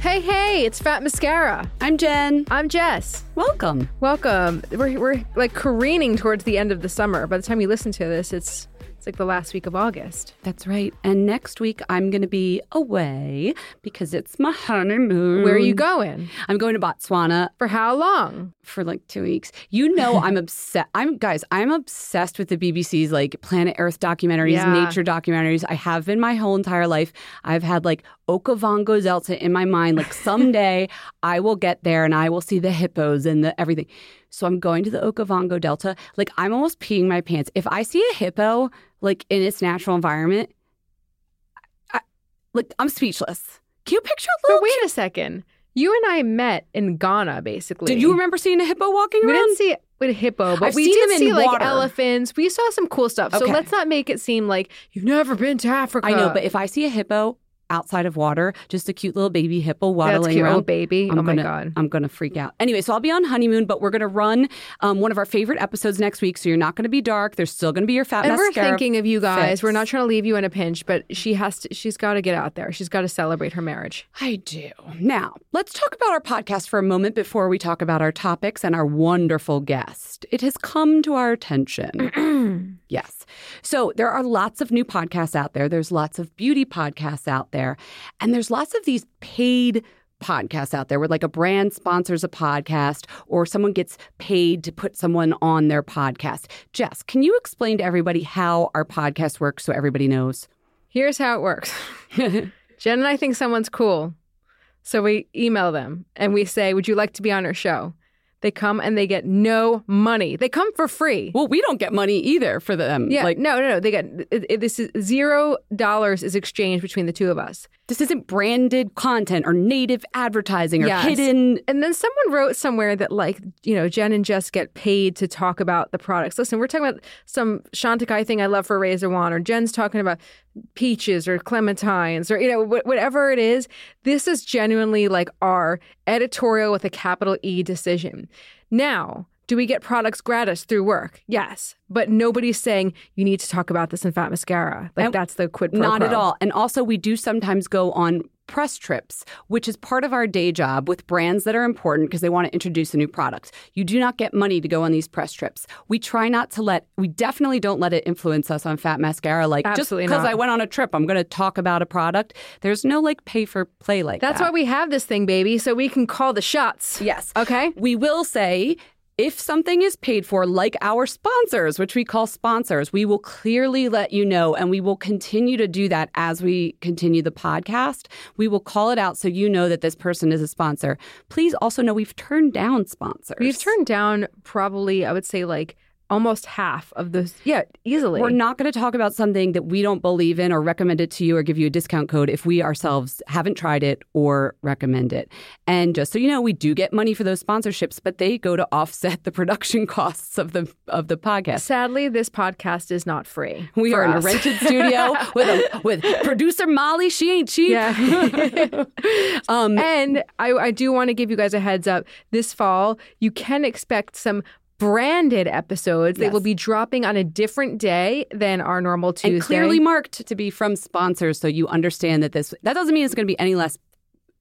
Hey, hey, it's Fat Mascara. I'm Jen. I'm Jess. Welcome. Welcome. We're, we're like careening towards the end of the summer. By the time you listen to this, it's it's like the last week of August. That's right. And next week I'm going to be away because it's my honeymoon. Where are you going? I'm going to Botswana For how long? for like 2 weeks. You know I'm obsessed. I'm guys, I'm obsessed with the BBC's like Planet Earth documentaries, Yeah. nature documentaries. I have been my whole entire life. I've had like Okavango Delta in my mind like someday I will get there and I will see the hippos and the everything. So I'm going to the Okavango Delta. Like I'm almost peeing my pants. If I see a hippo like in its natural environment, I, like I'm speechless. Can you picture a But little? wait a second. You and I met in Ghana, basically. Did you remember seeing a hippo walking We around? We didn't see with a hippo, but I've we did see like elephants. We saw some cool stuff. So let's not make it seem like you've never been to Africa. I know, but if I see a hippo outside of water, just a cute little baby hippo waddling that's cute, around, oh baby. I'm oh my gonna, god. I'm gonna freak out. Anyway, so I'll be on honeymoon, but we're gonna run um, one of our favorite episodes next week. So you're not gonna be dark. There's still gonna be your fat And we're thinking of you guys. fix. We're not trying to leave you in a pinch, but she has to. She's got to get out there. She's got to celebrate her marriage. I do. Now, let's talk about our podcast for a moment before we talk about our topics and our wonderful guest. It has come to our attention. yes. So, there are lots of new podcasts out there. There's lots of beauty podcasts out there. And there's lots of these paid podcasts out there where like a brand sponsors a podcast or someone gets paid to put someone on their podcast. Jess, can you explain to everybody how our podcast works so everybody knows? Here's how it works. Jen and I think someone's cool, so we email them and we say, "Would you like to be on our show?" They come and they get no money. They come for free. Well, we don't get money either for them. Yeah, Like no, no, no. They get it, it- this is zero dollars is exchanged between the two of us. This isn't branded content or native advertising or Yes. hidden. And then someone wrote somewhere that like you know Jen and Jess get paid to talk about the products. Listen, we're talking about some Chantecaille thing I love for Razor One, or Jen's talking about peaches or clementines, or you know wh- whatever it is. This is genuinely like our editorial with a capital E decision. Now. Do we get products gratis through work? Yes. But nobody's saying you need to talk about this in Fat Mascara. Like And that's the quid pro Not quo. at all. And also, we do sometimes go on press trips, which is part of our day job with brands that are important because they want to introduce a new product. You do not get money to go on these press trips. We try not to let, we definitely don't let it influence us on Fat Mascara. Like, Absolutely just because. I went on a trip, I'm going to talk about a product. There's no like pay for play like that. That's that. why we have this thing, baby, so we can call the shots. Yes. Okay. We will say if something is paid for, like our sponsors, which we call sponsors, we will clearly let you know and we will continue to do that as we continue the podcast. We will call it out so you know that this person is a sponsor. Please also know we've turned down sponsors. We've turned down probably, I would say, like almost half of those. Yeah, easily. We're not going to talk about something that we don't believe in or recommend it to you or give you a discount code if we ourselves haven't tried it or recommend it. And just so you know, we do get money for those sponsorships, but they go to offset the production costs of the of the podcast. Sadly, this podcast is not free. We are in a rented studio with a, with producer Molly. She ain't cheap. Yeah. Um, and I, I do want to give you guys a heads up. This fall, you can expect some branded episodes. They Yes. will be dropping on a different day than our normal Tuesday. and clearly marked to be from sponsors, so you understand that this. That doesn't mean it's going to be any less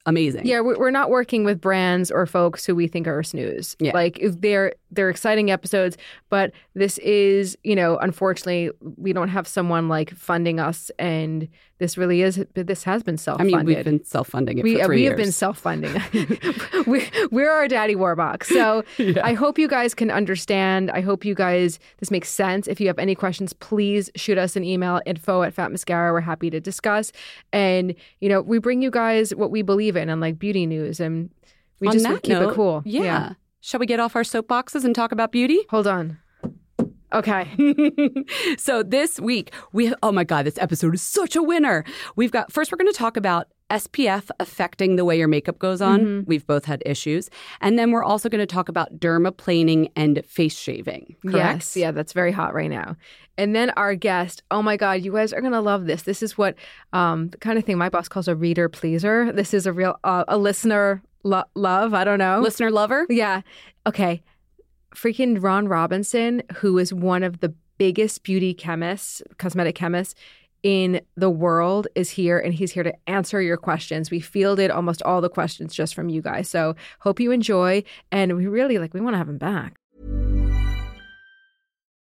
amazing. Yeah, we- we're not working with brands or folks who we think are snooze. Yeah. Like if they're they're exciting episodes, but this is, you know, unfortunately, we don't have someone like funding us, and this really is this has been self I mean, we've been self funding it we, we have been self-funding. we, we're our daddy Warbucks. So I hope you guys can understand. I hope you guys this makes sense. If you have any questions, please shoot us an email info at Fat Mascara. We're happy to discuss. And you know, we bring you guys what we believe in and like beauty news, and we On just keep note, it cool. Yeah. Shall we get off our soapboxes and talk about beauty? Hold on. Okay. so this week we oh my god this episode is such a winner we've got first we're going to talk about spf affecting the way your makeup goes on Mm-hmm. we've both had issues and then we're also going to talk about dermaplaning and face shaving correct Yes, yeah, that's very hot right now. And then our guest, oh my God, you guys are gonna love this. This is what um, the kind of thing my boss calls a reader pleaser. This is a real uh, a listener lo- love. I don't know. listener lover Yeah. Okay. Freaking Ron Robinson, who is one of the biggest beauty chemists, cosmetic chemists in the world is here and he's here to answer your questions. We fielded almost all the questions just from you guys. So hope you enjoy and we really like we want to have him back.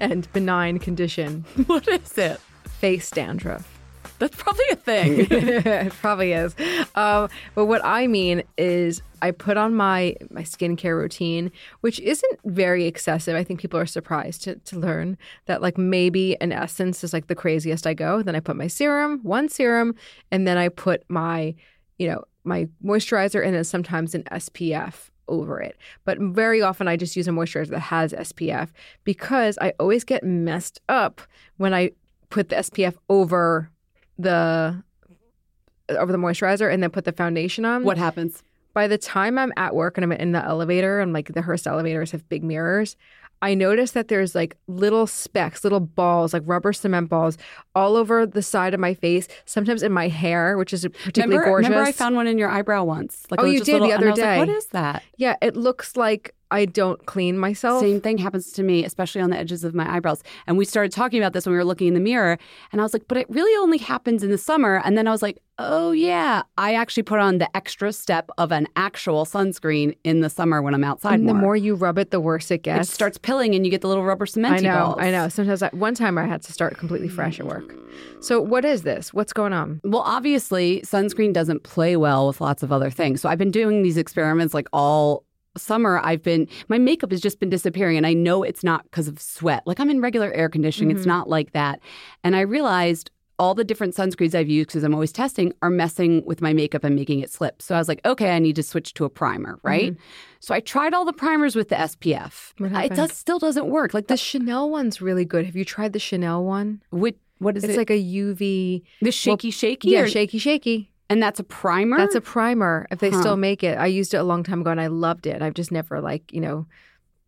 and benign condition. What is it? Face dandruff. That's probably a thing. it probably is. Um, but what I mean is, I put on my my skincare routine, which isn't very excessive. I think people are surprised to, to learn that like maybe an essence is like the craziest I go. Then I put my serum, one serum, and then I put my, you know, my moisturizer, and then sometimes an SPF over it. But very often I just use a moisturizer that has SPF because I always get messed up when I put the SPF over the over the moisturizer and then put the foundation on. what happens? By the time I'm at work and I'm in the elevator and like the Hearst elevators have big mirrors, I notice that there's like little specks, little balls, like rubber cement balls, all over the side of my face. Sometimes in my hair, which is particularly remember, gorgeous. remember I found one in your eyebrow once. Like Oh, you just did the little- and other was like, day. what is that? yeah, it looks like I don't clean myself. Same thing happens to me, especially on the edges of my eyebrows. And we started talking about this when we were looking in the mirror. And I was like, but it really only happens in the summer. And then I was like, oh, yeah, I actually put on the extra step of an actual sunscreen in the summer when I'm outside. And the more. more you rub it, the worse it gets. it starts pilling and you get the little rubber cement I know, balls. I know. Sometimes I, one time I had to start completely fresh at work. So what is this? What's going on? Well, obviously, sunscreen doesn't play well with lots of other things. So I've been doing these experiments like all summer. I've been, my makeup has just been disappearing. And I know it's not because of sweat. Like I'm in regular air conditioning, it's mm-hmm. not like that. And I realized, all the different sunscreens I've used because I'm always testing are messing with my makeup and making it slip. So I was like, okay, I need to switch to a primer, right? Mm-hmm. So I tried all the primers with the SPF. It does still doesn't work. Like The the Chanel one's really good. Have you tried the Chanel one? what, what is It's it? like a UV. the shaky shaky. Yeah, or- shaky, shaky. And that's a primer. That's a primer. If they Huh. still make it, I used it a long time ago and I loved it. I've just never like you know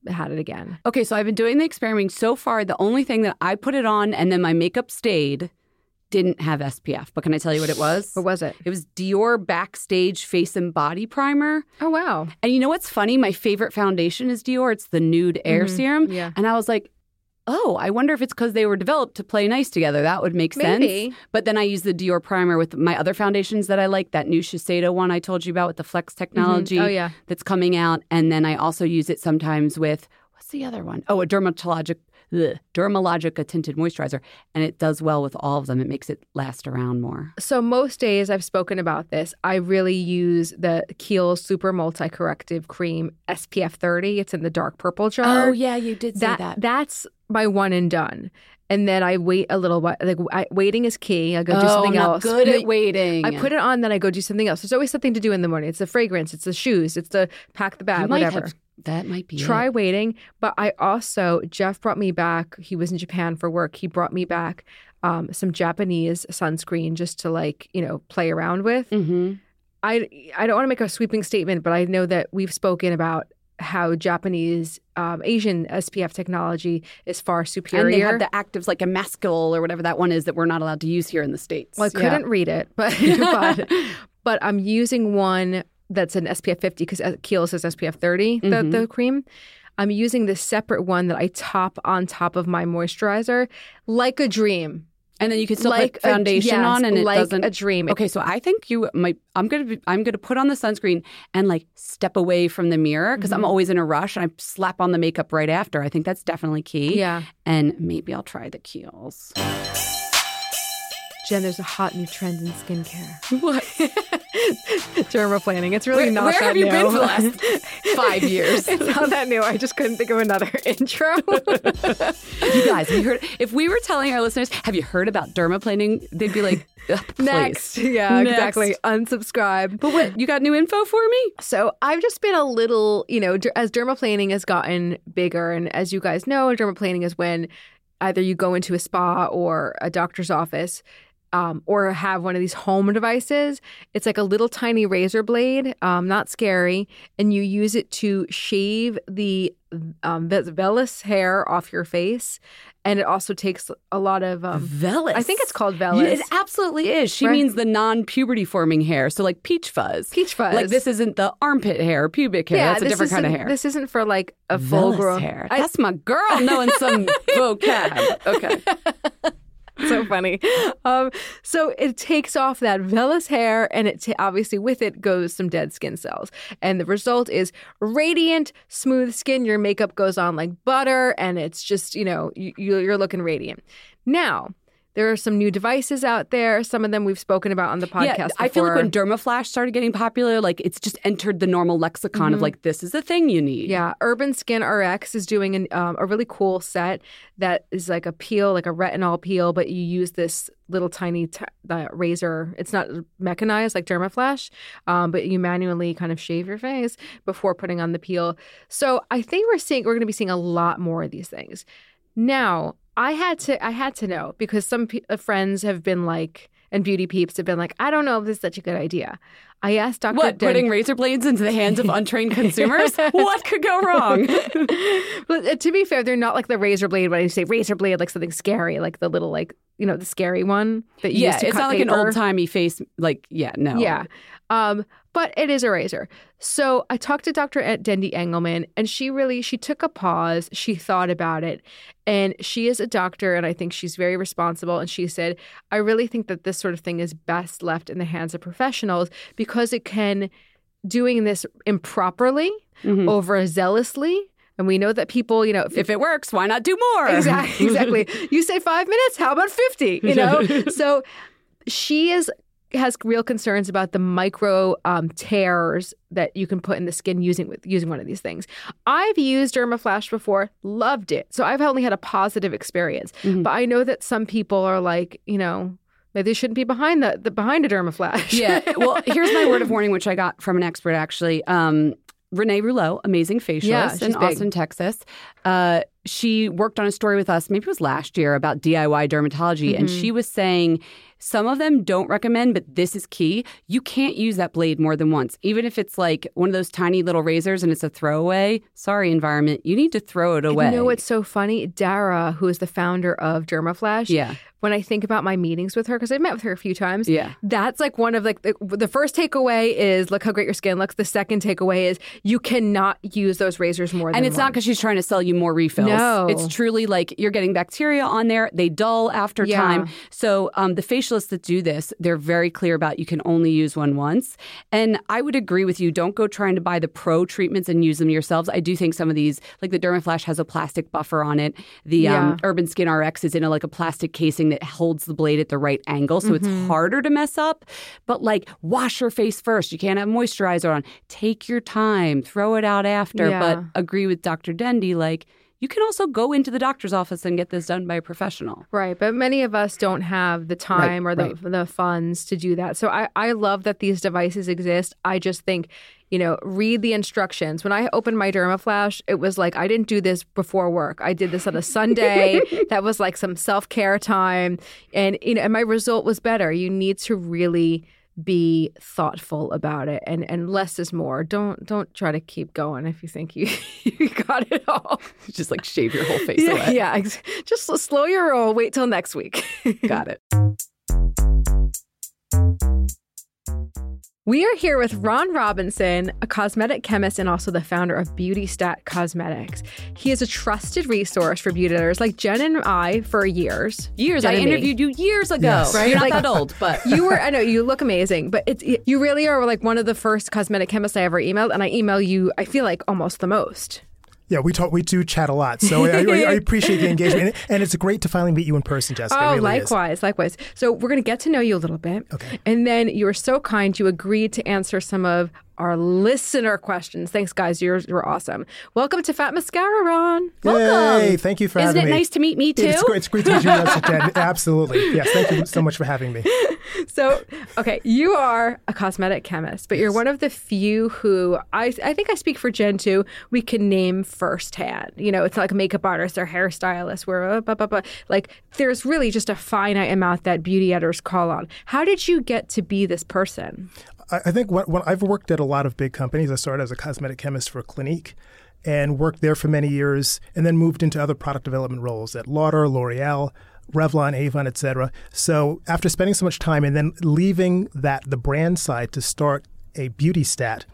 had it again. Okay, so I've been doing the experimenting so far. The only thing that I put it on and then my makeup stayed didn't have SPF. But can I tell you what it was? What was it? It was Dior Backstage Face and Body Primer. Oh wow. And you know what's funny? My favorite foundation is Dior. It's the Nude Air Mhm. Serum. Yeah. And I was like, oh, I wonder if it's because they were developed to play nice together. That would make sense. Maybe. But then I use the Dior primer with my other foundations that I like, that new Shiseido one I told you about with the Flex mm-hmm. technology Oh yeah. that's coming out. And then I also use it sometimes with what's the other one? Oh, a dermatologic ugh, Dermalogica tinted moisturizer. And it does well with all of them. It makes it last around more. So most days I've spoken about this. I really use the Kiehl's Super Multi Corrective Cream SPF 30. It's in the dark purple jar. Oh, yeah, you did that, that's my one and done. And then I wait a little while. Like I, waiting is key. I go do oh, something I'm else. good at waiting. I put it on, then I go do something else. There's always something to do in the morning. It's the fragrance, it's the shoes, it's the pack the You bag, might whatever. That might be Try it. waiting. But I also, Jeff brought me back. He was in Japan for work. He brought me back um, some Japanese sunscreen just to like, you know, play around with. Mm-hmm. I I don't want to make a sweeping statement, but I know that we've spoken about how Japanese um, Asian SPF technology is far superior. And they have the actives like a Emascul or whatever that one is that we're not allowed to use here in the States. well, I couldn't read it, but but but I'm using one that's an SPF 50 because Kiehl says SPF 30 the Mhm. the cream. I'm using this separate one that I top on top of my moisturizer like a dream. And then you can still like put foundation a, yes, on and it like doesn't a dream. Okay, so I think you might. I'm gonna. Be, I'm gonna put on the sunscreen and like step away from the mirror because Mm-hmm. I'm always in a rush and I slap on the makeup right after. I think that's definitely key. Yeah. And maybe I'll try the Kiehl's. Jen, there's a hot new trend in skincare. What? Dermaplaning. It's really Where, not where that have you new. been for the last five years? it's not that new. I just couldn't think of another intro. you guys, you heard? If we were telling our listeners, have you heard about dermaplaning? They'd be like, uh, Next. Yeah, Next. exactly. Unsubscribe. But what? You got new info for me? So I've just been a little, you know, as dermaplaning has gotten bigger, and as you guys know, dermaplaning is when either you go into a spa or a doctor's office. Um, or have one of these home devices. It's like a little tiny razor blade, um, not scary, and you use it to shave the um, vellus hair off your face, and it also takes a lot of. Um, Vellus. I think it's called Yeah, vellus. It absolutely is. She Right. means the non-puberty forming hair, so like peach fuzz. Peach fuzz. Like this isn't the armpit hair, pubic hair. That's a different kind of hair. This isn't for like a Vellus full grown hair. I- That's my girl knowing some vocab. Okay. so funny. Um, so it takes off that vellus hair, and it ta- obviously with it goes some dead skin cells, and the result is radiant, smooth skin. Your makeup goes on like butter, and it's just you know you, you're looking radiant. Now. There are some new devices out there. Some of them we've spoken about on the podcast. yeah, I feel like when Dermaflash started getting popular, like it's just entered the normal lexicon of like this is the thing you need. Mm-hmm. Yeah, Urban Skin RX is doing an, um, a really cool set that is like a peel, like a retinol peel, but you use this little tiny t- the razor. It's not mechanized like Dermaflash, um, but you manually kind of shave your face before putting on the peel. So I think we're seeing we're going to be seeing a lot more of these things. Now, I had to I had to know because some pe- uh, friends have been like and beauty peeps have been like, I don't know if this is such a good idea. I asked Dr. What, Den- putting razor blades into the hands of untrained consumers? what could go wrong? but uh, to be fair, they're not like the razor blade. When you say razor blade, like something scary, like the little like you know the scary one that you yeah, it's not like an old timey face. Like, yeah, no. Yeah, um, but it is a razor. So I talked to Dr. Dendy Engelman, and she really she took a pause. She thought about it, and she is a doctor, and I think she's very responsible. And she said, I really think that this sort of thing is best left in the hands of professionals because it can doing this improperly, Mhm. overzealously. And we know that people, you know, if, If it works, why not do more? exactly, exactly. You say five minutes, how about fifty? You know, so she is has real concerns about the micro um, tears that you can put in the skin using with using one of these things. I've used Dermaflash before, loved it. So I've only had a positive experience. Mhm. But I know that some people are like, you know, Maybe they shouldn't be behind the, the behind a dermaflash. Yeah. Well, here's my word of warning, which I got from an expert actually. Um, Renee Rouleau, amazing facialist Yeah, in big. Austin, Texas. Uh, she worked on a story with us, maybe it was last year, about DIY dermatology. And Mm-hmm. she was saying some of them don't recommend, but this is key. You can't use that blade more than once. Even if it's like one of those tiny little razors and it's a throwaway, sorry, environment, you need to throw it away. You know what's so funny? Dara, who is the founder of Dermaflash. Yeah. When I think about my meetings with her, because I've met with her a few times. Yeah. That's like one of like the, the first takeaway is look how great your skin looks. The second takeaway is you cannot use those razors more than And it's not because she's trying to sell you more refills. No. It's truly like you're getting bacteria on there. They dull after Yeah. time. So um, the facialists that do this, they're very clear about you can only use one once. And I would agree with you. Don't go trying to buy the pro treatments and use them yourselves. I do think some of these, like the Dermaflash has a plastic buffer on it. The um, Urban Skin RX is in a, like a plastic casing that holds the blade at the right angle. So Mm-hmm. it's harder to mess up. But like wash your face first. You can't have moisturizer on. Take your time. Throw it out after. Yeah. But agree with Dr. Dendy. Like, you can also go into the doctor's office and get this done by a professional. Right, but many of us don't have the time or the right. the funds to do that. So I, I love that these devices exist. I just think, you know, read the instructions. When I opened my Dermaflash, it was like I didn't do this before work. I did this on a Sunday. that was like some self care time, and you know, and my result was better. You need to really be thoughtful about it and and less is more don't don't try to keep going if you think you you got it all Just like shave your whole face yeah, away. yeah just slow your roll wait till next week Got it. We are here with ron robinson a cosmetic chemist and also the founder of beauty stat cosmetics he is a trusted resource for beauty editors like jen and i for years Years. Jen I and me. interviewed you years ago. Yes. Right? You're not Like- that old, but you were i know you look amazing but it's you really are like one of the first cosmetic chemists i ever emailed and i email you i feel like almost the most Yeah, we talk. We do chat a lot, so I, I, I appreciate the engagement, and it's great to finally meet you in person, Jessica. Oh, really is. likewise, likewise. So we're going to get to know you a little bit. Okay. And then you were so kind, you agreed to answer some of our listener questions. Thanks, guys. You're, you're awesome. Welcome to Fat Mascara, Ron. Welcome. Yay, thank you for Isn't having it me. nice to meet me too? It's great, it's great to meet you, Jessica. Jen. Absolutely. Yes, thank you so much for having me. So, okay, you are a cosmetic chemist, but you're one of the few who I, I think I speak for Jen too. We can name firsthand. You know, it's like makeup artists or hairstylists where, uh, blah, blah, blah. like, there's really just a finite amount that beauty editors call on. How did you get to be this person? I, think when, when I've worked at a lot of big companies, I started as a cosmetic chemist for Clinique and worked there for many years and then moved into other product development roles at Lauder, L'Oreal, Revlon, Avon, etc. So after spending so much time and then leaving that the brand side to start a beauty stat,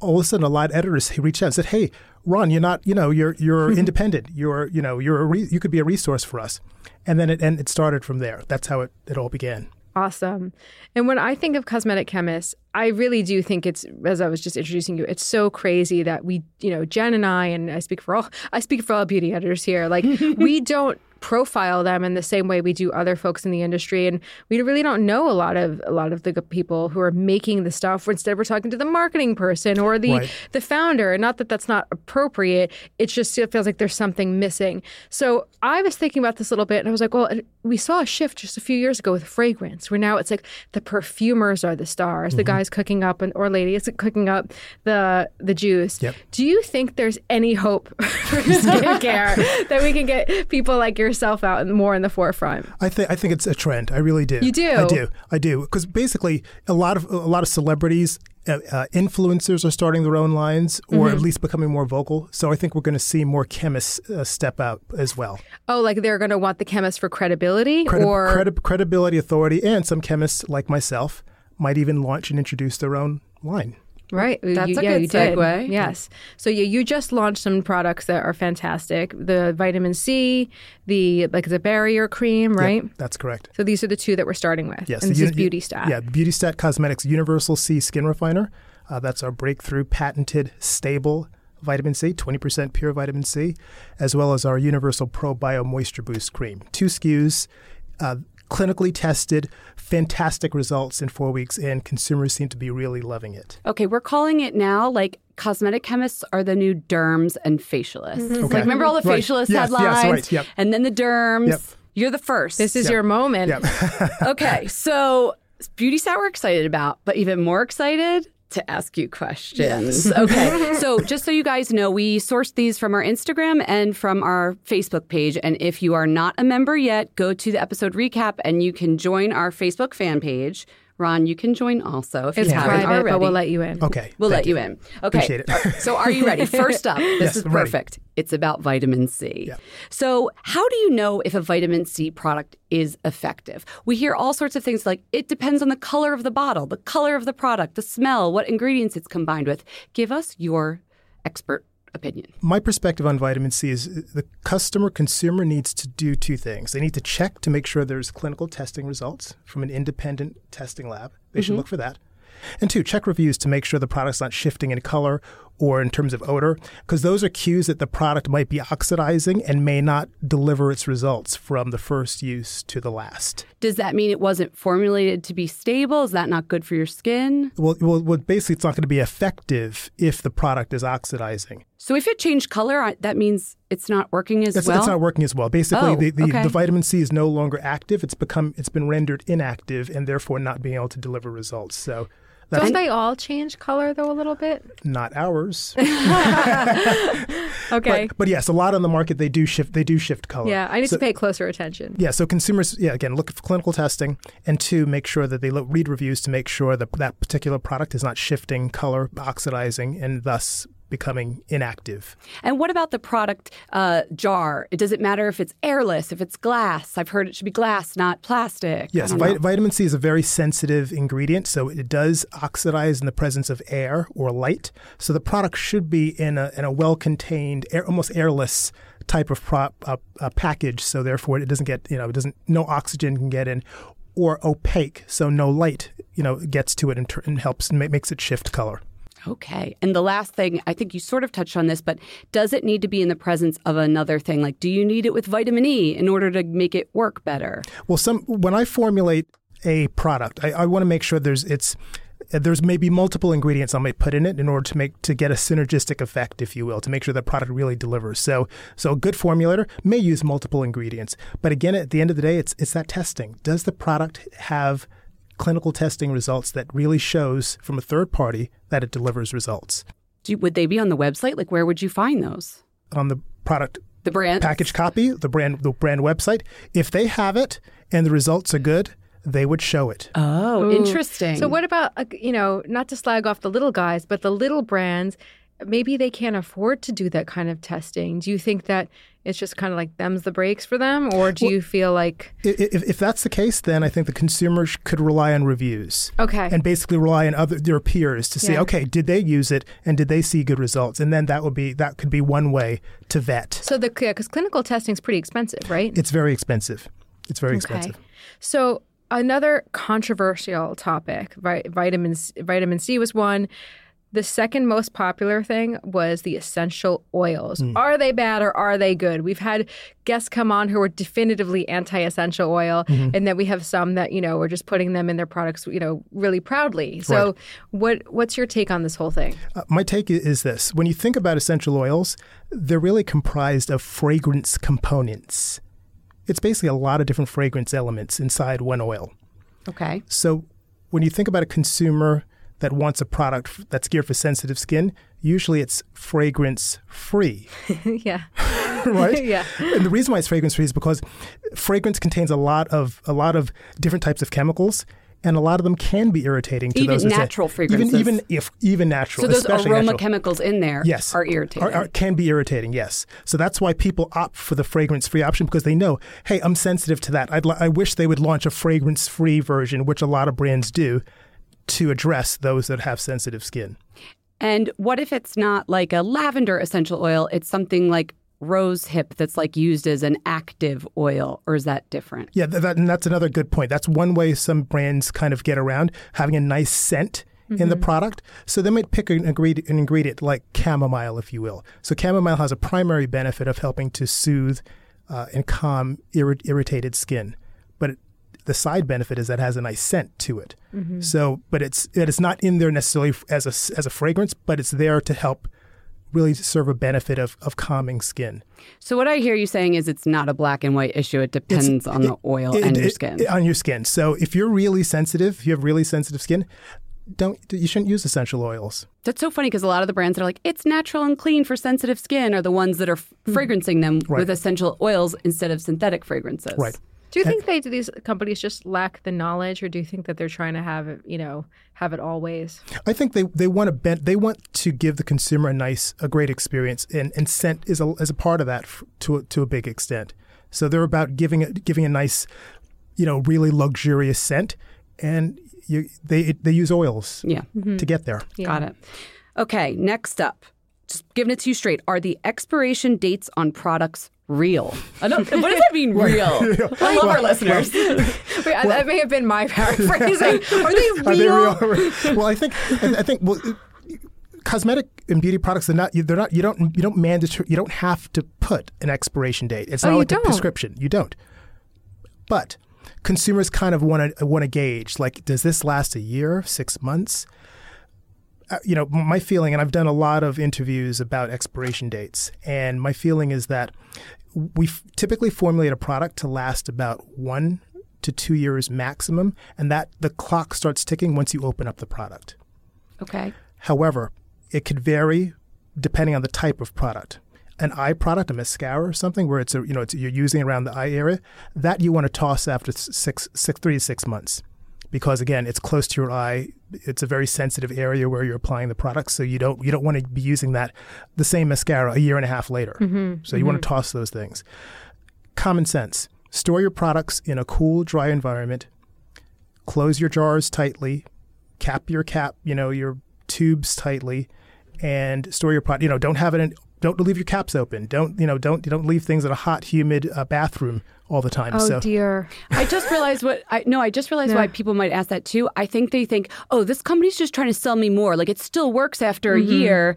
all of a sudden a lot of editors reached out and said, "Hey, Ron, you're not, you know, you're you're independent. You're, you know, you're a re- you could be a resource for us." And then it and it started from there. That's how it, it all began. Awesome. And when I think of cosmetic chemists, I really do think it's as I was just introducing you, it's so crazy that we, you know, Jen and I and I speak for all I speak for all beauty editors here. Like we don't profile them in the same way we do other folks in the industry and we really don't know a lot of a lot of the people who are making the stuff instead we're talking to the marketing person or the Right. the founder and not that that's not appropriate it just it feels like there's something missing so i was thinking about this a little bit and i was like well we saw a shift just a few years ago with fragrance where now it's like the perfumers are the stars the Mm-hmm. guys cooking up and or ladies cooking up the the juice Yep. do you think there's any hope for skincare that we can get people like yourself out more in the forefront I think I think it's a trend. I really do. You do? I do. I do. Because basically, a lot of a lot of celebrities, uh, uh, influencers are starting their own lines, or Mm-hmm. at least becoming more vocal. So I think we're going to see more chemists uh, step out as well. oh like they're going to want the chemists for credibility Credi- or credi- credibility, authority, and some chemists like myself might even launch and introduce their own line. Right. That's you, a yeah, good you did. segue. Yes. So you you just launched some products that are fantastic. The vitamin C, the like the barrier cream, right? Yep, that's correct. So these are the two that we're starting with. Yes. And this is Beauty Stat. Yeah, Beauty Stat Cosmetics Universal C Skin Refiner. Uh, that's our breakthrough patented stable vitamin C, 20% pure vitamin C, as well as our Universal Pro Bio Moisture Boost Cream. Two SKUs, uh, clinically tested, fantastic results in four weeks, and consumers seem to be really loving it. Okay, we're calling it now like cosmetic chemists are the new derms and facialists. Mm-hmm. Okay. Like remember all the Right. facialist Yes, yes, headlines? right, yep. And then the derms. Yep. You're the first. This is your moment. okay, so beauty stat we're excited about, but even more excited to ask you questions. okay. so, just so you guys know, we sourced these from our Instagram and from our Facebook page. And if you are not a member yet, go to the episode recap and you can join our Facebook fan page. Ron, you can join also if It's you haven't private, already. but we'll let you in. Okay. We'll let you, in. Okay. Appreciate it. so are you ready? First up, this Yes, is I'm ready. perfect. It's about vitamin C. Yeah. So how do you know if a vitamin C product is effective? We hear all sorts of things like it depends on the color of the bottle, the color of the product, the smell, what ingredients it's combined with. Give us your expert opinion. My perspective on vitamin C is the customer consumer needs to do two things. They need to check to make sure there's clinical testing results from an independent testing lab. They should mm-hmm. look for that. And two, check reviews to make sure the product's not shifting in color or in terms of odor, because those are cues that the product might be oxidizing and may not deliver its results from the first use to the last. Does that mean it wasn't formulated to be stable? Is that not good for your skin? Well, well, well basically, it's not going to be effective if the product is oxidizing. So if it changed color, that means it's not working as It's, well. it's not working as well. Basically, Oh, the, the, okay. the vitamin C is no longer active. It's become it's been rendered inactive and therefore not being able to deliver results. So that's Don't they all change color though a little bit? not ours. Okay. But, but yes, a lot on the market they do shift they do shift color. yeah, I need So- to pay closer attention. Yeah, so consumers, yeah, again, look for clinical testing, and two, make sure that they look, read reviews to make sure that that particular product is not shifting color, oxidizing, and thus becoming inactive. And what about the product uh, jar? Does it matter if it's airless, if it's glass? I've heard it should be glass, not plastic. Yes, vitamin C is a very sensitive ingredient, so it does oxidize in the presence of air or light. So the product should be in a in a well-contained, air, almost airless type of prop, uh, uh, package. So therefore, it doesn't get you know it doesn't no oxygen can get in, or opaque, so no light you know gets to it and, tur- and helps and ma- makes it shift color. Okay. And the last thing, I think you sort of touched on this, but does it need to be in the presence of another thing? Like, do you need it with vitamin E in order to make it work better? Well, some when I formulate a product, I, I want to make sure there's it's there's maybe multiple ingredients I might put in it in order to make to get a synergistic effect, if you will, to make sure the product really delivers. So, so a good formulator may use multiple ingredients, but again, at the end of the day, it's it's that testing. Does the product have clinical testing results that really shows from a third party that it delivers results Do you, would they be on the website? Like, where would you find those? on the product The brand? package copy, the brand the brand website? If they have it and the results are good, they would show it. Oh, interesting. So what about uh, you know, not to slag off the little guys, but the little brands, maybe they can't afford to do that kind of testing. Do you think that it's just kind of like them's the breaks for them or do you feel like If, if that's the case, then I think the consumers could rely on reviews. okay. And basically rely on other their peers to see, Yeah. okay, did they use it and did they see good results? And then that would be that could be one way to vet. so the cuz clinical testing is pretty expensive, right? It's very expensive. It's very expensive. So another controversial topic, vi- vitamin vitamin C was one. The second most popular thing was the essential oils. Are they bad or are they good? We've had guests come on who are definitively anti-essential oil, and then we have some that you know are just putting them in their products, you know, really proudly. So, what what's your take on this whole thing? Uh, my take is this: when you think about essential oils, they're really comprised of fragrance components. It's basically a lot of different fragrance elements inside one oil. okay. So when you think about a consumer that wants a product that's geared for sensitive skin, usually it's fragrance free, yeah, right? yeah. And the reason why it's fragrance free is because fragrance contains a lot of a lot of different types of chemicals. And a lot of them can be irritating to Even those. natural fragrances. even even if even natural. So those aroma natural. chemicals in there yes are irritating. Are- are- can be irritating yes so that's why people opt for the fragrance free option because they know hey i'm sensitive to that I'd li- i wish they would launch a fragrance free version which a lot of brands do to address those that have sensitive skin. And what if it's not like a lavender essential oil? It's something like rose hip that's like used as an active oil, or is that different? yeah th- that, and that's another good point. That's one way some brands kind of get around having a nice scent in the product. So they might pick an ingredient, an ingredient like chamomile if you will. So chamomile has a primary benefit of helping to soothe uh, and calm irri- irritated skin the side benefit is that it has a nice scent to it so but it's it's not in there necessarily as a as a fragrance but it's there to help really serve a benefit of, of calming skin. So what I hear you saying is it's not a black and white issue. It depends on the oil It- and your skin. it- on your skin. So if you're really sensitive, you have really sensitive skin, don't you shouldn't use essential oils. That's so funny because a lot of the brands that are like, it's natural and clean for sensitive skin are the ones that are f- fragrancing them Hmm. Right. with essential oils instead of synthetic fragrances. Right. Do you uh, think they do these companies just lack the knowledge, or do you think that they're trying to have it, you know, have it always? I think they, they want to bend, they want to give the consumer a nice, a great experience, and, and scent is a, is a part of that f- to a, to a big extent. So they're about giving it giving a nice, you know, really luxurious scent, and you, they they use oils Yeah. Mm-hmm. to get there. Got it. Okay, next up. Just giving it to you straight. Are the expiration dates on products real? I don't, what does that mean, real? I love our listeners. Wait, I- that may have been my paraphrasing. Are they real? Are they real? well, I think I I think well, cosmetic and beauty products they're not they're not you don't you don't mandatory you don't have to put an expiration date. It's Oh, not you like don't? a prescription. You don't. But consumers kind of want to want to gauge like does this last a year, 6 months? Uh, you know, my feeling and I've done a lot of interviews about expiration dates and my feeling is that we f- typically formulate a product to last about 1 to 2 years maximum and that the clock starts ticking once you open up the product. Okay. However, it could vary depending on the type of product. An eye product, a mascara or something, where it's a, you know it's, you're using around the eye area, that you want to toss after six, six, three to six months, because again, it's close to your eye. It's a very sensitive area where you're applying the product, so you don't you don't want to be using that the same mascara a year and a half later. Mm-hmm, so you want to mm-hmm. toss those things. Common sense: store your products in a cool, dry environment. Close your jars tightly. Cap your cap, you know your tubes tightly and store your product. You know, don't have it in. Don't leave your caps open. Don't you know? Don't you don't leave things in a hot, humid uh, bathroom all the time. Oh so dear. I just realized what I no, I just realized why people might ask that too. I think they think, "Oh, this company's just trying to sell me more. Like it still works after Mm-hmm. a year."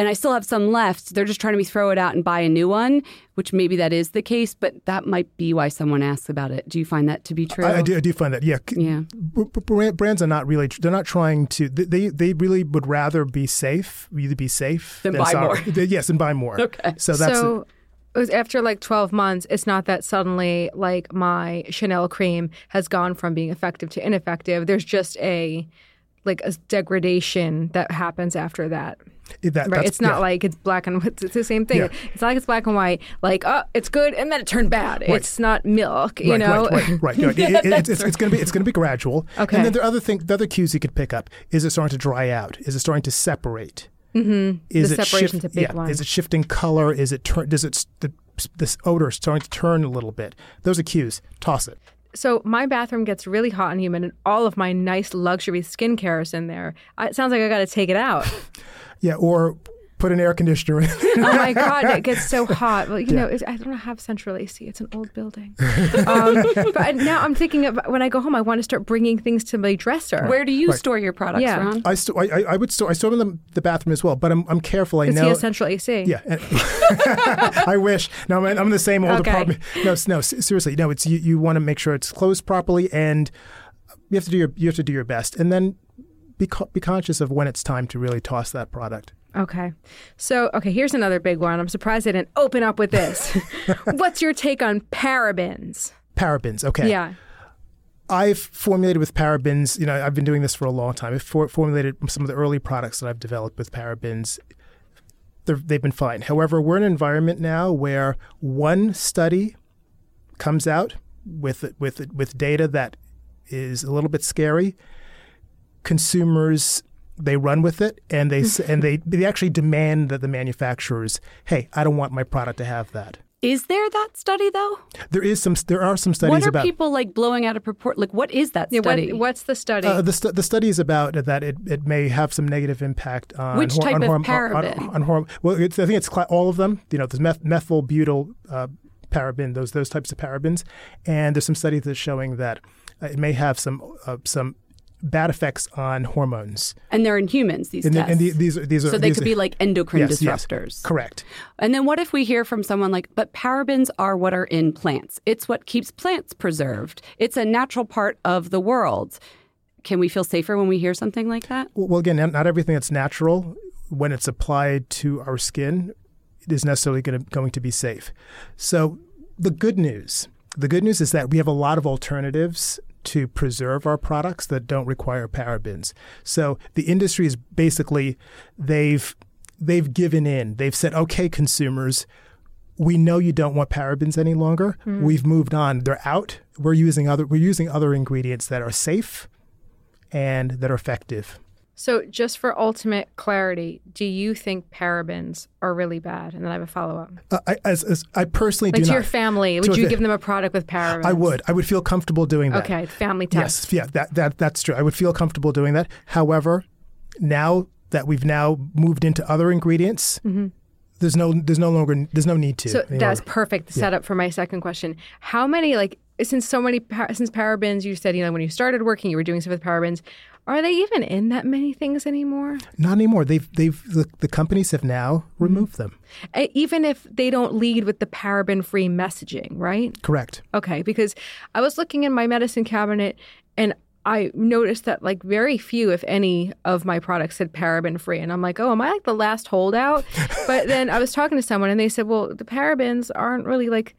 And I still have some left. They're just trying to me throw it out and buy a new one, which maybe that is the case, but that might be why someone asks about it. Do you find that to be true? I, I do. I do find that. Yeah. Yeah. b- b- brand- brands are not really. They're not trying to. They they really would rather be safe. Either be safe Than buy sorry. more. They- Yes, and buy more. Okay. So that's so it was after like 12 months it's not that suddenly like my chanel cream has gone from being effective to ineffective there's just a like a degradation that happens after that that. right that's- it's not yeah. like it's black and white it's the same thing Yeah. it's not like it's black and white like oh it's good and then it turned bad it's not milk you right, know Right, right, right. It- it- it's, it's, going to be it's going to be gradual. Okay. And then are other things, the other cues you could pick up. Is it starting to dry out? Is it starting to separate? Mm-hmm. Is The it separation's shift- a big yeah. Is it shifting color? Is it turn? Does it the this odor starting to turn a little bit? Those are cues. Toss it. So my bathroom gets really hot and humid, and all of my nice luxury skincare is in there. It sounds like I got to take it out. Yeah. Or put an air conditioner in. oh my god, it gets so hot. Well, you know, it's, I don't have central AC. It's an old building. um, but now I'm thinking of when I go home, I want to start bringing things to my dresser. Where do you Right. store your products, Yeah. Ron? I, sto- I, I I would store. I store them in the, the bathroom as well. But I'm I'm careful. I Does know. he have central AC? Yeah, I wish. No, I'm, I'm in the same old Okay. apartment. No, no, seriously, no. It's you. You want to make sure it's closed properly, and you have to do your you have to do your best, and then be co- be conscious of when it's time to really toss that product. Okay. So, okay, here's another big one. I'm surprised I didn't open up with this. What's your take on parabens? Parabens, okay. Yeah. I've formulated with parabens. You know, I've been doing this for a long time. I've for- formulated some of the early products that I've developed with parabens. They're, they've been fine. However, we're in an environment now where one study comes out with with with data that is a little bit scary. Consumers they run with it and they and they they actually demand that the manufacturers, hey, I don't want my product to have that. Is there that study though? There is some there are some studies What are about people like blowing out of proport? Like, what is that Yeah, study? what, what's the study? Uh, the, stu- the study is about that it, it may have some negative impact on Which hor- type on of horm- paraben? On, on horm- well, it's, I think it's cla- all of them. You know, there's meth- methyl butyl uh, paraben, those those types of parabens, and there's some studies that's showing that uh, it may have some uh, some bad effects on hormones. and they're in humans. These And, the- tests. and the, these are these are so they could are- be like endocrine yes, yes, disruptors. correct. And then what if we hear from someone like, but parabens are what are in plants? It's what keeps plants preserved. It's a natural part of the world. Can we feel safer when we hear something like that? Well, again, not not everything that's natural when it's applied to our skin is necessarily going to, going to be safe. So the good news, the good news is that we have a lot of alternatives to preserve our products that don't require parabens. So the industry is basically they've they've given in. They've said, "Okay, consumers, we know you don't want parabens any longer. Mm. We've moved on. They're out. We're using other we're using other ingredients that are safe and that are effective." So, just for ultimate clarity, do you think parabens are really bad? And then I have a follow up. Uh, I, as, as, I personally like do to not. your family, would you give them a product with parabens? I would. I would feel comfortable doing that. Okay, family test. Yes, yeah, that, that that's true. I would feel comfortable doing that. However, now that we've now moved into other ingredients, mm-hmm. there's no there's no longer there's no need to. So that's perfect setup yeah. for my second question. How many like since so many since parabens you said you know when you started working you were doing stuff with parabens are they even in that many things anymore? Not anymore. They've they've the, the companies have now removed them. Eh, even if they don't lead with the paraben free messaging, right? Correct. Okay, because I was looking in my medicine cabinet and I noticed that like very few, if any, of my products said paraben free, and I'm like, oh, am I like the last holdout? but then I was talking to someone, and they said, well, the parabens aren't really like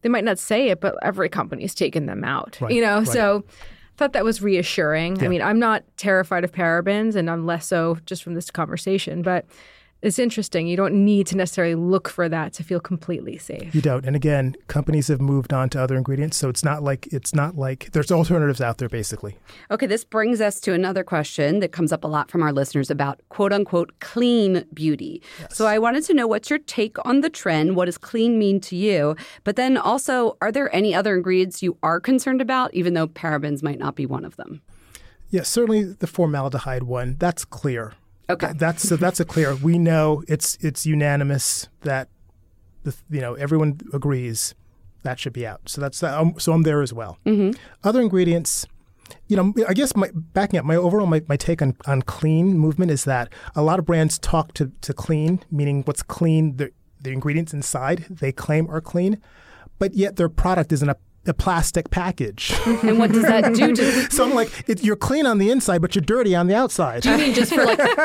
they might not say it, but every company's taken them out, right, you know. Right. So thought that was reassuring. Yeah. I mean, I'm not terrified of parabens, and I'm less so just from this conversation, but it's interesting. You don't need to necessarily look for that to feel completely safe. You don't. And again, companies have moved on to other ingredients, so it's not like it's not like there's alternatives out there basically. Okay, this brings us to another question that comes up a lot from our listeners about quote unquote clean beauty. Yes. So I wanted to know what's your take on the trend? What does clean mean to you? But then also, are there any other ingredients you are concerned about even though parabens might not be one of them? Yes, yeah, certainly the formaldehyde one. That's clear. Okay. That's so that's a clear. We know it's it's unanimous that the you know everyone agrees that should be out. So that's um, so I'm there as well. Mm-hmm. Other ingredients, you know, I guess my backing up my overall my, my take on, on clean movement is that a lot of brands talk to, to clean, meaning what's clean, the the ingredients inside they claim are clean, but yet their product isn't a a plastic package. And what does that do to? so I'm like, it, you're clean on the inside, but you're dirty on the outside. Do you mean just for like?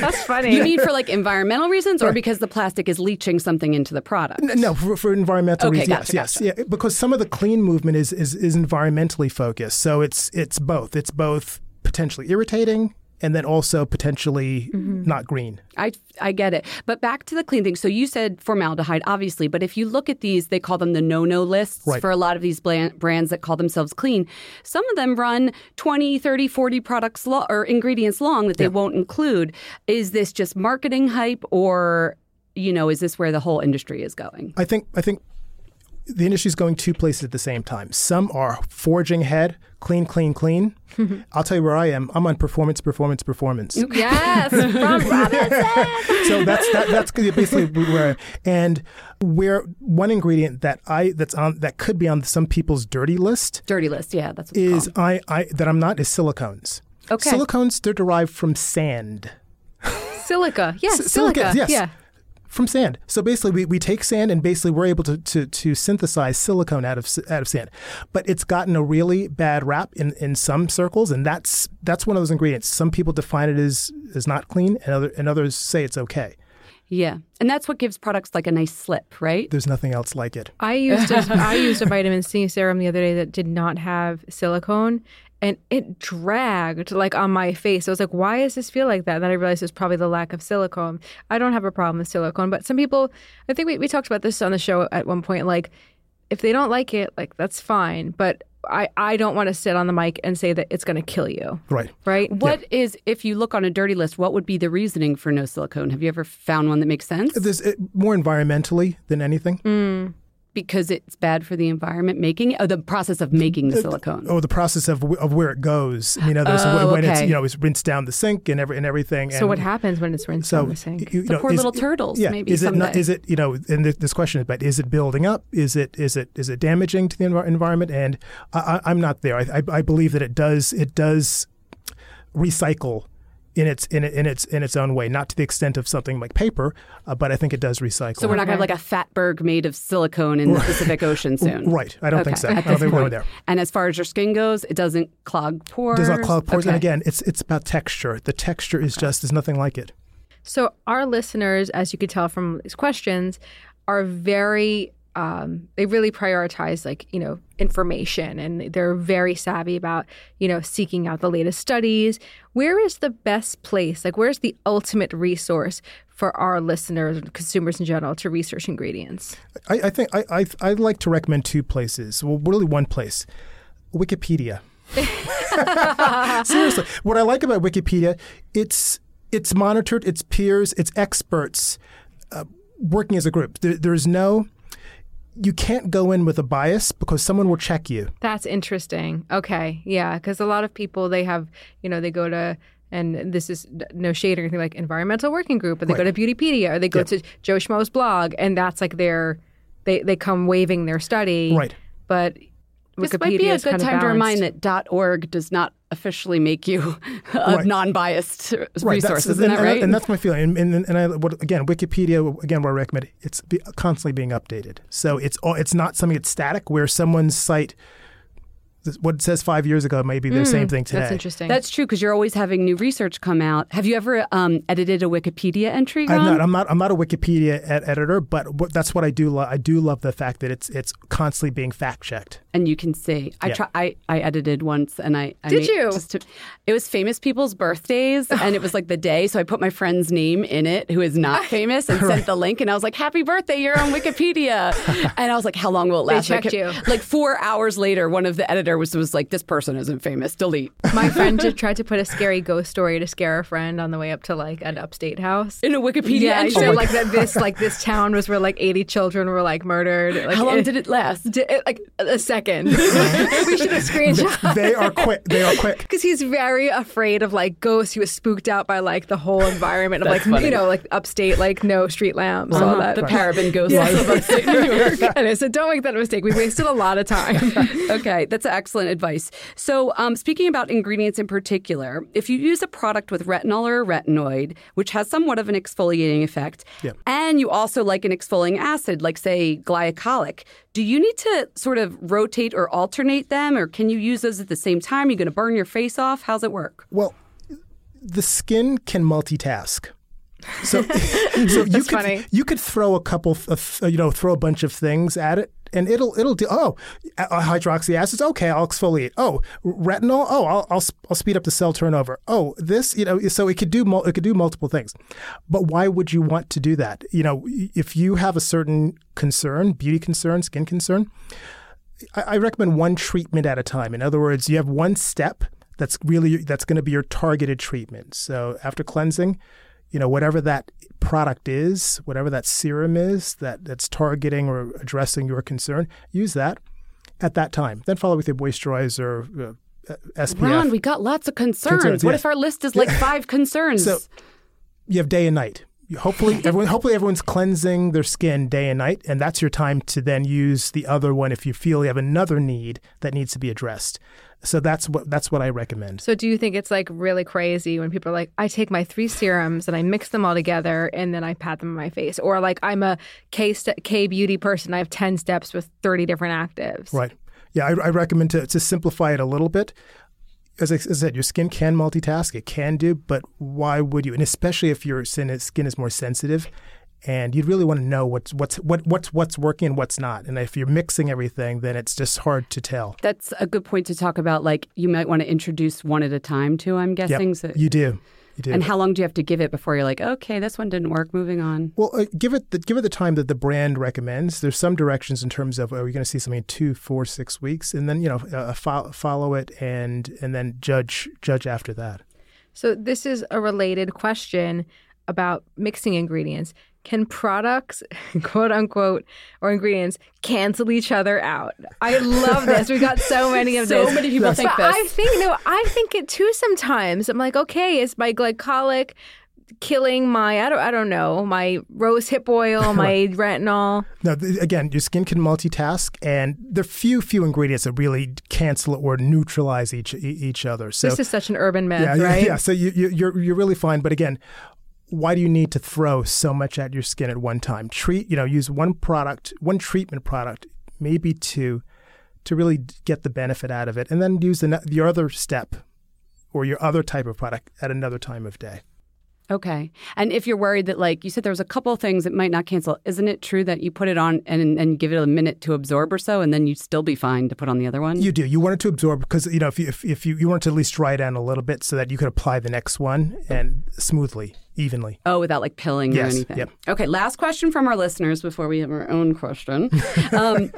That's funny. You mean for like environmental reasons, or because the plastic is leaching something into the product? No, for, for environmental okay, reasons. Gotcha, yes, gotcha. yes, yeah. Because some of the clean movement is, is is environmentally focused, so it's it's both. It's both potentially irritating and then also potentially mm-hmm. not green. I I get it. But back to the clean thing. So you said formaldehyde, obviously, but if you look at these, they call them the no-no lists right. for a lot of these brands that call themselves clean. Some of them run 20, 30, 40 products lo- or ingredients long that they yeah. won't include. Is this just marketing hype or you know, is this where the whole industry is going? I think I think the industry is going two places at the same time. Some are forging ahead, clean, clean, clean. I'll tell you where I am. I'm on performance, performance, performance. Yes, from Robinson. so that's that, that's basically where and where one ingredient that I that's on that could be on some people's dirty list. Dirty list, yeah, that's is I I that I'm not is silicones. Okay, silicones they're derived from sand. Silica, yes, S- silica, silica, yes. Yeah from sand. So basically, we, we take sand and basically we're able to, to, to synthesize silicone out of out of sand. But it's gotten a really bad rap in, in some circles, and that's that's one of those ingredients. Some people define it as as not clean, and other and others say it's okay. Yeah, and that's what gives products like a nice slip, right? There's nothing else like it. I used a, I used a vitamin C serum the other day that did not have silicone, and it dragged like on my face. I was like, why does this feel like that? And then I realized it's probably the lack of silicone. I don't have a problem with silicone, but some people, I think we, we talked about this on the show at one point, like if they don't like it, like that's fine. But I, I don't want to sit on the mic and say that it's going to kill you. Right. Right. What yeah. is if you look on a dirty list, what would be the reasoning for no silicone? Have you ever found one that makes sense? There's it, more environmentally than anything. Mm because it's bad for the environment making oh, the process of making the uh, silicone. Oh, the process of of where it goes. You know, there's oh, when okay. it's you know it's rinsed down the sink and every and everything. So and what happens when it's rinsed so down the sink? You, you the know, poor is, little turtles. Yeah, maybe is someday. it not? Is it you know? And this question is about is it building up? Is it is it is it damaging to the env- environment? And I, am not there. I, I, I believe that it does it does recycle in its in, in its in its own way, not to the extent of something like paper, uh, but I think it does recycle. So we're not going to have like a fatberg made of silicone in the Pacific Ocean soon, right? I don't okay. think so. I don't think we're going there. And as far as your skin goes, it doesn't clog pores. It does not clog pores. Okay. And again, it's it's about texture. The texture is just there's nothing like it. So our listeners, as you could tell from these questions, are very um, they really prioritize like you know information and they're very savvy about you know seeking out the latest studies where is the best place like where's the ultimate resource for our listeners and consumers in general to research ingredients I, I think I, I I'd like to recommend two places. Well, really one place, Wikipedia. Seriously, what I like about Wikipedia, it's it's monitored, it's peers, it's experts uh, working as a group. There, there's no you can't go in with a bias because someone will check you. That's interesting. Okay. Yeah. Because a lot of people, they have, you know, they go to, and this is no shade or anything like environmental working group, or they go Right. to Beautypedia, or they go Yep. to Joe Schmo's blog, and that's like their, they, they come waving their study. Right. But This might be a good kind of time to remind balanced. that .org does not officially make you a Right. non-biased Right, resource, that's- isn't and, that right? And, that's my feeling. And, and, and I, what, again, Wikipedia, again, what I recommend, it's be, constantly being updated. So it's all- it's not something that's static where someone's site, what it says five years ago, may be the same thing today. That's interesting. That's true because you're always having new research come out. Have you ever um, edited a Wikipedia entry? I'm not. I'm not. I'm not a Wikipedia ed- editor, but what, that's what I do. Lo- I do love the fact that it's it's constantly being fact checked. And you can see. I Yeah. try. I, I edited once, and I, I Did made- you? Just to, it was famous people's birthdays, and it was like the day, so I put my friend's name in it, who is not famous, and sent the link, and I was like, "Happy birthday! You're on Wikipedia." and I was like, "How long will it last?" I checked you. Like four hours later, one of the editor was was like, "This person isn't famous. Delete." My friend just tried to put a scary ghost story to scare a friend on the way up to like an upstate house. In a Wikipedia yeah, he entry. said like that. This like this town was where like eighty children were like murdered. Like, How long did it last? Di- like a second. we should have screenshot. They are quick. They are quick. Because he's very afraid of like ghosts. He was spooked out by like the whole environment of like funny. you know like upstate like no street lamps Uh-huh, that. the paraben ghosts of upstate New York. Anyway, so don't make that mistake. We wasted a lot of time. okay, that's excellent advice. So, um, speaking about ingredients in particular, if you use a product with retinol or a retinoid, which has somewhat of an exfoliating effect, Yeah. and you also like an exfoliating acid, like say glycolic, do you need to sort of rotate or alternate them, or can you use those at the same time? Are You're going to burn your face off. How's it work? Well, the skin can multitask. So, so you could funny. you could throw a couple of you know throw a bunch of things at it and it'll it'll do oh uh, hydroxy acids okay I'll exfoliate oh retinol oh I'll, I'll I'll speed up the cell turnover oh this you know so it could do it could do multiple things but why would you want to do that you know if you have a certain concern beauty concern skin concern I, I recommend one treatment at a time. In other words, you have one step that's really that's going to be your targeted treatment. So after cleansing, you know whatever that product is, whatever that serum is that that's targeting or addressing your concern, use that at that time. Then follow with your moisturizer, uh, SPF. Ron, we got lots of concerns. Concerns, what yeah. if our list is like five concerns? So you have day and night. You- Hopefully, everyone. Hopefully, everyone's cleansing their skin day and night, and that's your time to then use the other one if you feel you have another need that needs to be addressed. So that's what that's what I recommend. So do you think it's like really crazy when people are like, I take my three serums and I mix them all together and then I pat them on my face, or like I'm a K st- K beauty person, I have ten steps with thirty different actives. Right. Yeah, I, I recommend to, to simplify it a little bit. As I, as I said, your skin can multitask. It can do, but why would you? And especially if your skin is, skin is more sensitive, and you'd really want to know what's what's what what's what's working and what's not. And if you're mixing everything, then it's just hard to tell. That's a good point to talk about. Like, you might want to introduce one at a time, too, I'm guessing. So, You do. You do. and how long do you have to give it before you're like, okay, this one didn't work, moving on? Well, uh, give it the give it the time that the brand recommends. There's some directions in terms of are we going to see something in two, four, six weeks, and then you know uh, fo- follow it and and then judge judge after that. So this is a related question about mixing ingredients. Can products, quote unquote, or ingredients cancel each other out? I love this. We got so many of So this. many people think but I this. think no, I think it too sometimes. I'm like, okay, is my glycolic killing my I don't I don't know, my rose hip oil, my retinol. No, again, your skin can multitask, and there are few few ingredients that really cancel or neutralize each each other. So this is such an urban myth, yeah, yeah, right? yeah. So you, you, you're you're really fine. But again, why do you need to throw so much at your skin at one time? Treat you know use one product, one treatment product, maybe two, to really get the benefit out of it, and then use the your other step or your other type of product at another time of day. Okay. And if you're worried that, like you said, there was a couple of things that might not cancel, isn't it true that you put it on and, and give it a minute to absorb or so, and then you'd still be fine to put on the other one? You do. You want it to absorb because you know if you if, if you, you want it to at least dry down a little bit so that you could apply the next one and smoothly, evenly. Oh, without like pilling Yes, or anything. yep. Okay. Last question from our listeners before we have our own question. Um,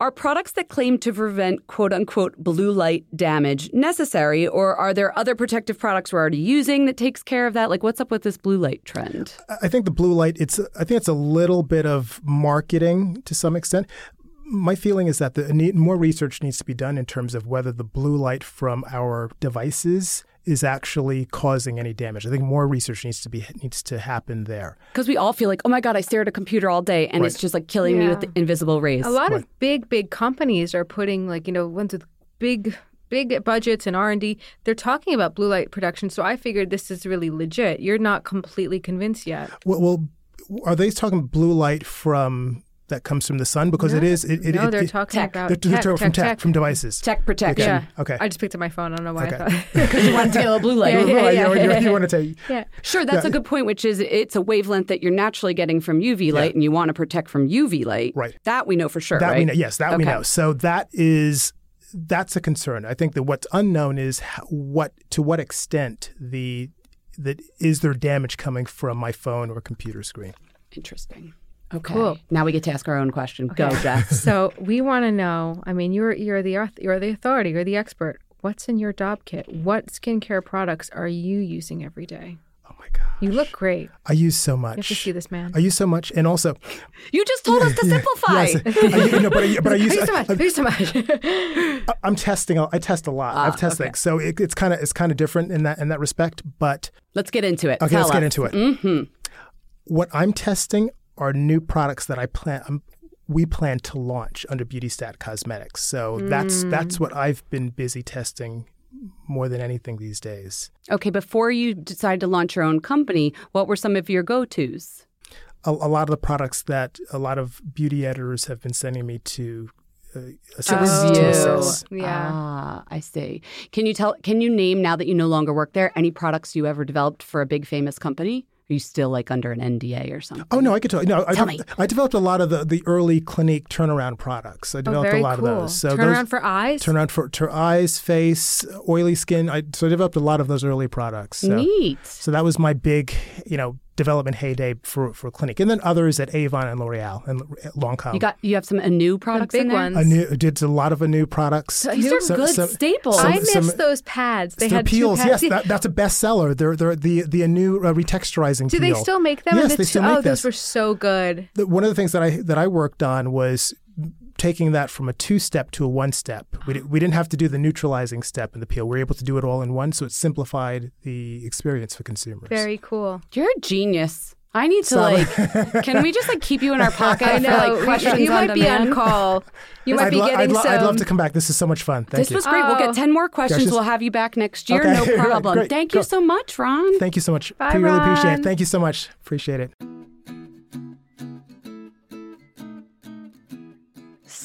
Are products that claim to prevent quote unquote blue light damage necessary, or are there other protective products we're already using that takes care of that? Like, what's up with this blue light trend? I think the blue light. It's I think it's a little bit of marketing to some extent. My feeling is that the more research needs to be done in terms of whether the blue light from our devices is actually causing any damage. I think more research needs to be needs to happen there. Because we all feel like, oh my God, I stare at a computer all day and it's just like killing me with the invisible rays. A lot of big, big companies are putting like you know ones with big, big budgets and R and D. They're talking about blue light production. So I figured this is really legit. You're not completely convinced yet. Well, well are they talking blue light from that comes from the sun? Because it is. It, it, no, it, they're it- talking tech. about they're, they're tech, from tech, tech, from devices. Tech protection. Yeah. Okay. I just picked up my phone. I don't know why. Okay. I thought. Because you want to get a blue light. Yeah, yeah, Right, yeah. you, you, you want to take yeah. Sure, that's a good point, which is it's a wavelength that you're naturally getting from UV light and you want to protect from UV light. Right. That we know for sure, that right? we know. Yes, that we know. So that is that's a concern. I think that what's unknown is what to what extent the that is there damage coming from my phone or computer screen. Interesting. Okay. Cool. Now we get to ask our own question. Go, Jess. so we want to know. I mean, you're you're the you're the authority. You're the expert. What's in your Dopp kit? What skincare products are you using every day? Oh my god, You look great. I use so much. You have to see this man. I use so much, and also You just told us to simplify. yes, I, no, but I, but I use Thanks so much. Thanks so much. I, I'm testing. I test a lot. I've tested, okay. so it, it's kind of it's kind of different in that in that respect. But Let's get into it. okay, Tell let's get into it. Mm-hmm. What I'm testing are new products that I plan. um we plan to launch under BeautyStat Cosmetics. So that's that's what I've been busy testing more than anything these days. Okay, before you decide to launch your own company, what were some of your go tos? A, a lot of the products that a lot of beauty editors have been sending me to uh, assess, Oh. to assess. yeah. Ah, I see. Can you tell? Can you name now that you no longer work there any products you ever developed for a big famous company? Are you still like under an NDA or something? Oh no, I could tell. You. No, I, Tell de- me. I developed a lot of the, the early Clinique turnaround products. I Oh, developed very a lot cool. of those. So Turn those, for eyes. turnaround for, for eyes, face, oily skin. I so I developed a lot of those early products. So, Neat. so that was my big, you know, development heyday for for Clinique, and then others at Avon and L'Oreal and Lancome. You got you have some Anew products big in there? ones. a new did a lot of Anew products. These are Some- good some- staples. some- I miss some- those pads. They had peels, two pads. yes, that, that's a bestseller. They're they're the the new uh, retexturizing Do they still make them? Yes, the they two- still make Oh, this. those were so good. the, one of the things that I that I worked on was taking that from a two step to a one step. We, di- we didn't have to do the neutralizing step in the peel. We were able to do it all in one, so it simplified the experience for consumers. Very cool. You're a genius. I need to So- like. can we just like keep you in our pocket I for know. like questions you on might be on call. You might I'd, be lo- getting I'd, lo- some. I'd love to come back. This is so much fun. Thank This you. was great. We'll Oh. get 10 more questions. just- We'll have you back next year. Okay. No problem. great. Thank you so much, Ron. Thank you so much. Bye, we really appreciate Ron. it. Thank you so much. Appreciate it.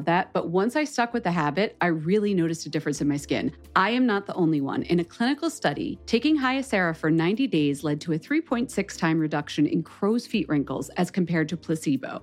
that. But once I stuck with the habit, I really noticed a difference in my skin. I am not the only one. In a clinical study, taking Hyacera for 90 days led to a 3.6 time reduction in crow's feet wrinkles as compared to placebo.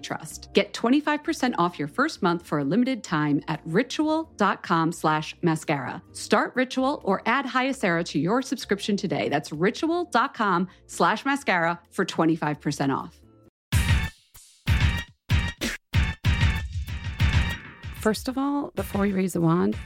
trust. Get 25% off your first month for a limited time at ritual.com slash mascara. Start Ritual or add Hyacera to your subscription today. That's ritual.com slash mascara for 25% off. First of all, before we raise the wand,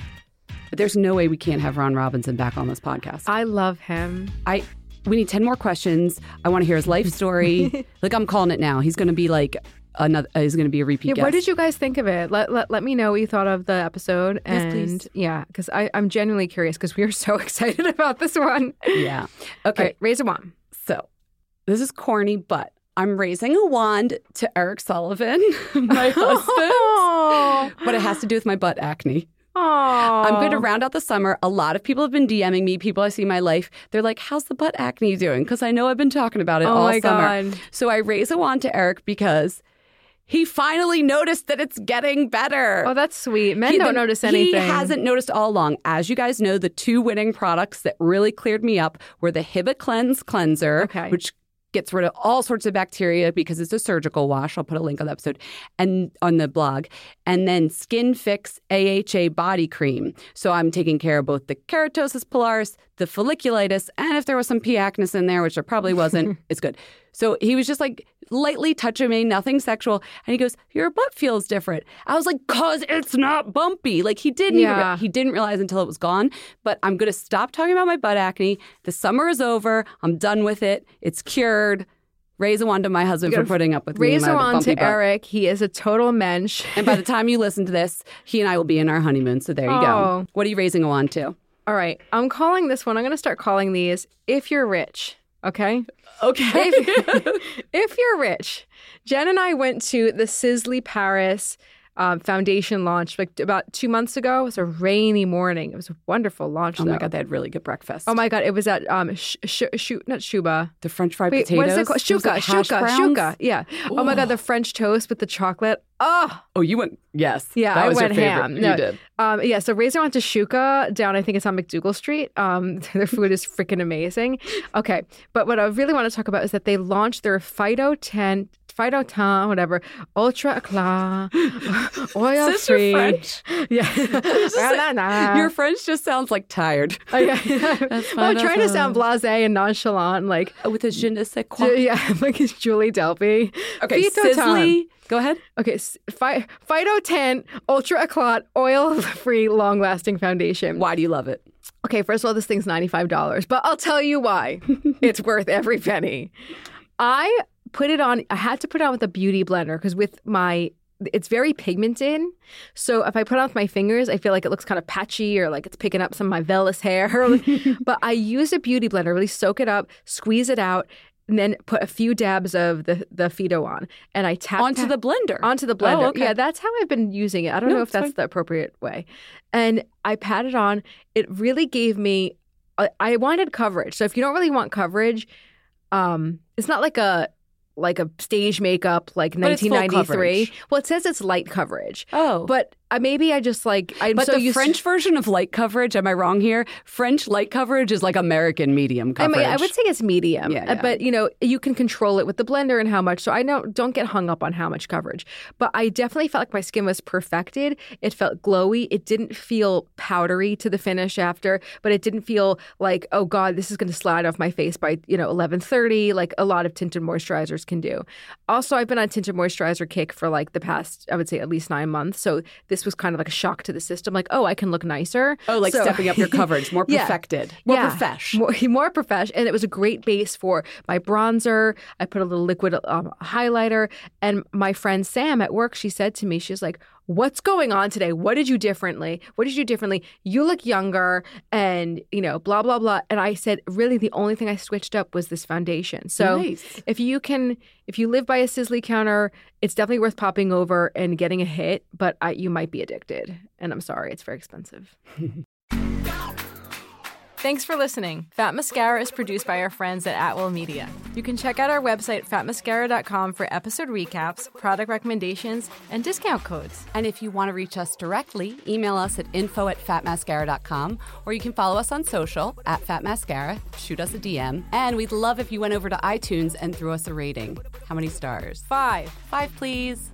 there's no way we can't have Ron Robinson back on this podcast. I love him. I we need 10 more questions. I want to hear his life story. like I'm calling it now. He's going to be like another is going to be a repeat Yeah, guest. what did you guys think of it? Let, let, let me know what you thought of the episode. Yes, And please. yeah, because I'm genuinely curious because we are so excited about this one. Yeah. Okay. All right, raise a wand. So, this is corny, but I'm raising a wand to Eric Sullivan, my husband. but it has to do with my butt acne. Aww. I'm going to round out the summer. A lot of people have been DMing me, people I see in my life. They're like, How's the butt acne doing? Because I know I've been talking about it Oh all my summer. God. So I raise a wand to Eric because he finally noticed that it's getting better. Oh, that's sweet. Men He- don't the- notice anything. He hasn't noticed all along. As you guys know, the two winning products that really cleared me up were the Hibiclens Cleanser, Okay. which gets rid of all sorts of bacteria because it's a surgical wash. I'll put a link on the episode and on the blog. And then Skin Fix AHA Body Cream. So I'm taking care of both the keratosis pilaris, the folliculitis, and if there was some P. acnes in there, which there probably wasn't, it's good. So he was just like lightly touching me, nothing sexual. And he goes, Your butt feels different. I was like, Cause it's not bumpy. Like he didn't Yeah. even, he didn't realize until it was gone. But I'm gonna stop talking about my butt acne. The summer is over. I'm done with it. It's cured. Raise a wand to my husband for putting up with me. Raise a wand to butt. Eric. He is a total mensch. And by the time you listen to this, he and I will be in our honeymoon. So there you Oh. go. What are you raising a wand to? All right, I'm calling this one. I'm going to start calling these "If You're Rich." Okay. Okay. If, if you're rich, Jen and I went to the Sisley Paris um, foundation launch like about two months ago. It was a rainy morning. It was a wonderful launch. oh my though. god, they had really good breakfast. Oh my god! It was at um sh- sh- sh- not Shuba. the French fried Wait, potatoes. what is it called? Shuka, like, shuka, shuka. Yeah. Oh my god, the French toast with the chocolate. Oh, Oh, you went. Yes. Yeah, that I was went ham. You did. Um, yeah, so Razor went to Shuka down, I think it's on MacDougal Street. Um, their food is freaking amazing. Okay, but what I really want to talk about is that they launched their Phyto 10, Phyto 10, whatever, Ultra Eclat, oil Is this your free. French? Yeah. Your French just sounds like tired. Oh, yeah. well, I'm trying to sound blasé and nonchalant, like, oh, With a je ne sais quoi. yeah, like it's Julie Delpy. Okay, Tan. Go ahead. Okay, Phyto 10 Ultra Eclat oil free long lasting foundation. Why do you love it? Okay, first of all, this thing's $95, but I'll tell you why. it's worth every penny. I put it on, I had to put it on with a beauty blender because with my, it's very pigmented. So if I put it on with my fingers, I feel like it looks kind of patchy or like it's picking up some of my vellus hair. but I use a beauty blender, really soak it up, squeeze it out, and then put a few dabs of the, the Phyto on. And I tap Onto the blender. onto the blender. Oh, okay. Yeah, that's how I've been using it. I don't No, know if that's fine. the appropriate way. And I pat it on. It really gave me. I, I wanted coverage. So if you don't really want coverage, um, it's not like a like a stage makeup like But it's full 1993. Well, it says it's light coverage, Oh. but uh, maybe I just like I'm But so the French version of light coverage, am I wrong here? French light coverage is like American medium I coverage. mean, I would say it's medium, Yeah, uh, yeah. but you know, you can control it with the blender and how much. So I don't don't get hung up on how much coverage. But I definitely felt like my skin was perfected. It felt glowy. It didn't feel powdery to the finish after, but it didn't feel like oh god, this is going to slide off my face by you know eleven thirty, like a lot of tinted moisturizers can do. Also, I've been on tinted moisturizer kick for like the past, I would say at least nine months. So this was kind of like a shock to the system. Like oh, I can look nicer. Oh, like So- stepping up your coverage, more Yeah. perfected, more Yeah. profesh. More, more profesh. And it was a great base for my bronzer. I put a little liquid um, highlighter. And my friend Sam at work, she said to me, she's like, What's going on today? What did you differently? What did you do differently? You look younger and, you know, blah, blah, blah. And I said, Really, the only thing I switched up was this foundation. So Nice. if you can, if you live by a Sisley counter, it's definitely worth popping over and getting a hit, but I, you might be addicted. And I'm sorry, it's very expensive. Thanks for listening. Fat Mascara is produced by our friends at Atwell Media. You can check out our website, fatmascara.com, for episode recaps, product recommendations, and discount codes. And if you want to reach us directly, email us at info at fatmascara.com or you can follow us on social at fatmascara, shoot us a DM. And we'd love if you went over to iTunes and threw us a rating. How many stars? Five. Five, please.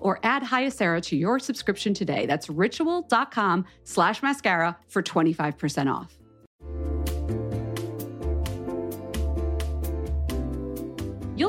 or add Hyacera to your subscription today. That's ritual.com slash mascara for 25% off.